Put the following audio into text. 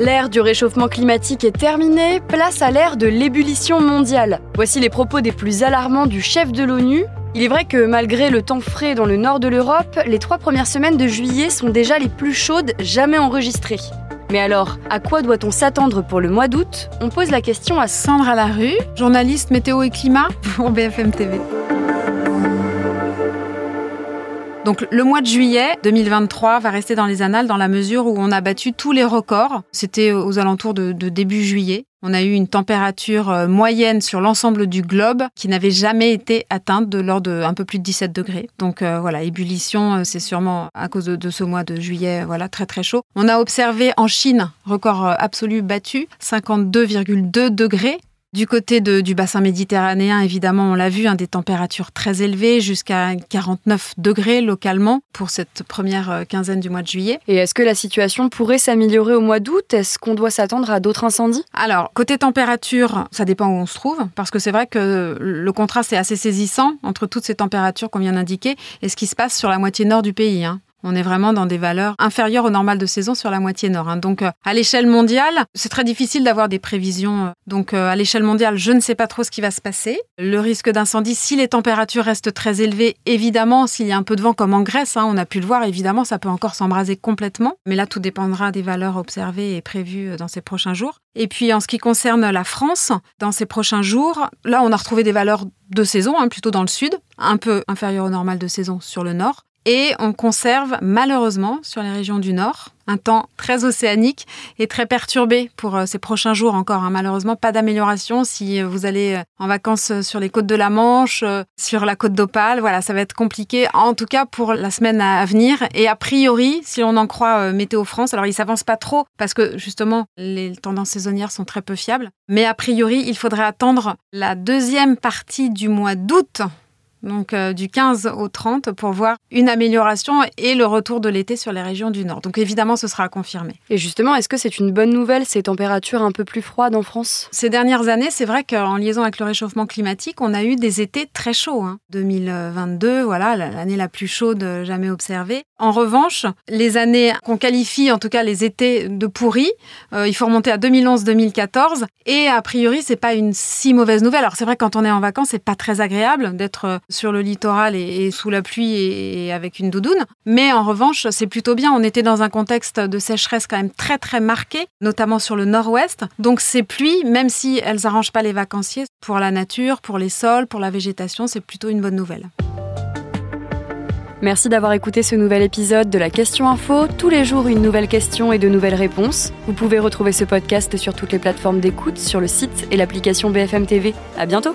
L'ère du réchauffement climatique est terminée, place à l'ère de l'ébullition mondiale. Voici les propos des plus alarmants du chef de l'ONU. Il est vrai que malgré le temps frais dans le nord de l'Europe, les trois premières semaines de juillet sont déjà les plus chaudes jamais enregistrées. Mais alors, à quoi doit-on s'attendre pour le mois d'août? On pose la question à Sandra Larue, journaliste météo et climat pour BFM TV. Donc le mois de juillet 2023 va rester dans les annales dans la mesure où on a battu tous les records. C'était aux alentours de, début juillet. On a eu une température euh, moyenne sur l'ensemble du globe qui n'avait jamais été atteinte de l'ordre de un peu plus de 17 degrés. Donc euh, voilà, ébullition, euh, c'est sûrement à cause de, de, ce mois de juillet, voilà, très très chaud. On a observé en Chine, record absolu battu, 52,2 degrés. Du côté du bassin méditerranéen, évidemment, on l'a vu, hein, des températures très élevées, jusqu'à 49 degrés localement pour cette première euh, quinzaine du mois de juillet. Et est-ce que la situation pourrait s'améliorer au mois d'août? Est-ce qu'on doit s'attendre à d'autres incendies? Alors, côté température, ça dépend où on se trouve, parce que c'est vrai que le contraste est assez saisissant entre toutes ces températures qu'on vient d'indiquer et ce qui se passe sur la moitié nord du pays. Hein. On est vraiment dans des valeurs inférieures au normal de saison sur la moitié nord. Hein. Donc euh, à l'échelle mondiale, c'est très difficile d'avoir des prévisions. Euh. Donc euh, à l'échelle mondiale, je ne sais pas trop ce qui va se passer. Le risque d'incendie, si les températures restent très élevées, évidemment, s'il y a un peu de vent comme en Grèce, hein, on a pu le voir, évidemment, ça peut encore s'embraser complètement. Mais là, tout dépendra des valeurs observées et prévues dans ces prochains jours. Et puis en ce qui concerne la France, dans ces prochains jours, là, on a retrouvé des valeurs de saison, hein, plutôt dans le sud, un peu inférieures au normal de saison sur le nord. Et on conserve malheureusement sur les régions du nord un temps très océanique et très perturbé pour euh, ces prochains jours encore. Hein. Malheureusement, pas d'amélioration si euh, vous allez euh, en vacances sur les côtes de la Manche, sur la côte d'Opale. Voilà, ça va être compliqué, en tout cas pour la semaine à venir. Et a priori, si on en croit Météo France, alors il s'avance pas trop parce que justement les tendances saisonnières sont très peu fiables. Mais a priori, il faudrait attendre la deuxième partie du mois d'août donc euh, du 15 au 30, pour voir une amélioration et le retour de l'été sur les régions du nord. Donc évidemment, ce sera à confirmer. Et justement, est-ce que c'est une bonne nouvelle, ces températures un peu plus froides en France? Ces dernières années, c'est vrai qu'en liaison avec le réchauffement climatique, on a eu des étés très chauds. 2022, hein. voilà, l'année la plus chaude jamais observée. En revanche, les années qu'on qualifie, en tout cas les étés de pourris, euh, il faut remonter à 2011-2014. Et a priori, c'est pas une si mauvaise nouvelle. Alors c'est vrai, quand on est en vacances, c'est pas très agréable d'être sur le littoral et, sous la pluie et, avec une doudoune. Mais en revanche, c'est plutôt bien. On était dans un contexte de sécheresse quand même très très marqué, notamment sur le nord-ouest. Donc ces pluies, même si elles n'arrangent pas les vacanciers, pour la nature, pour les sols, pour la végétation, c'est plutôt une bonne nouvelle. Merci d'avoir écouté ce nouvel épisode de la Question Info. Tous les jours, une nouvelle question et de nouvelles réponses. Vous pouvez retrouver ce podcast sur toutes les plateformes d'écoute, sur le site et l'application BFM TV. À bientôt!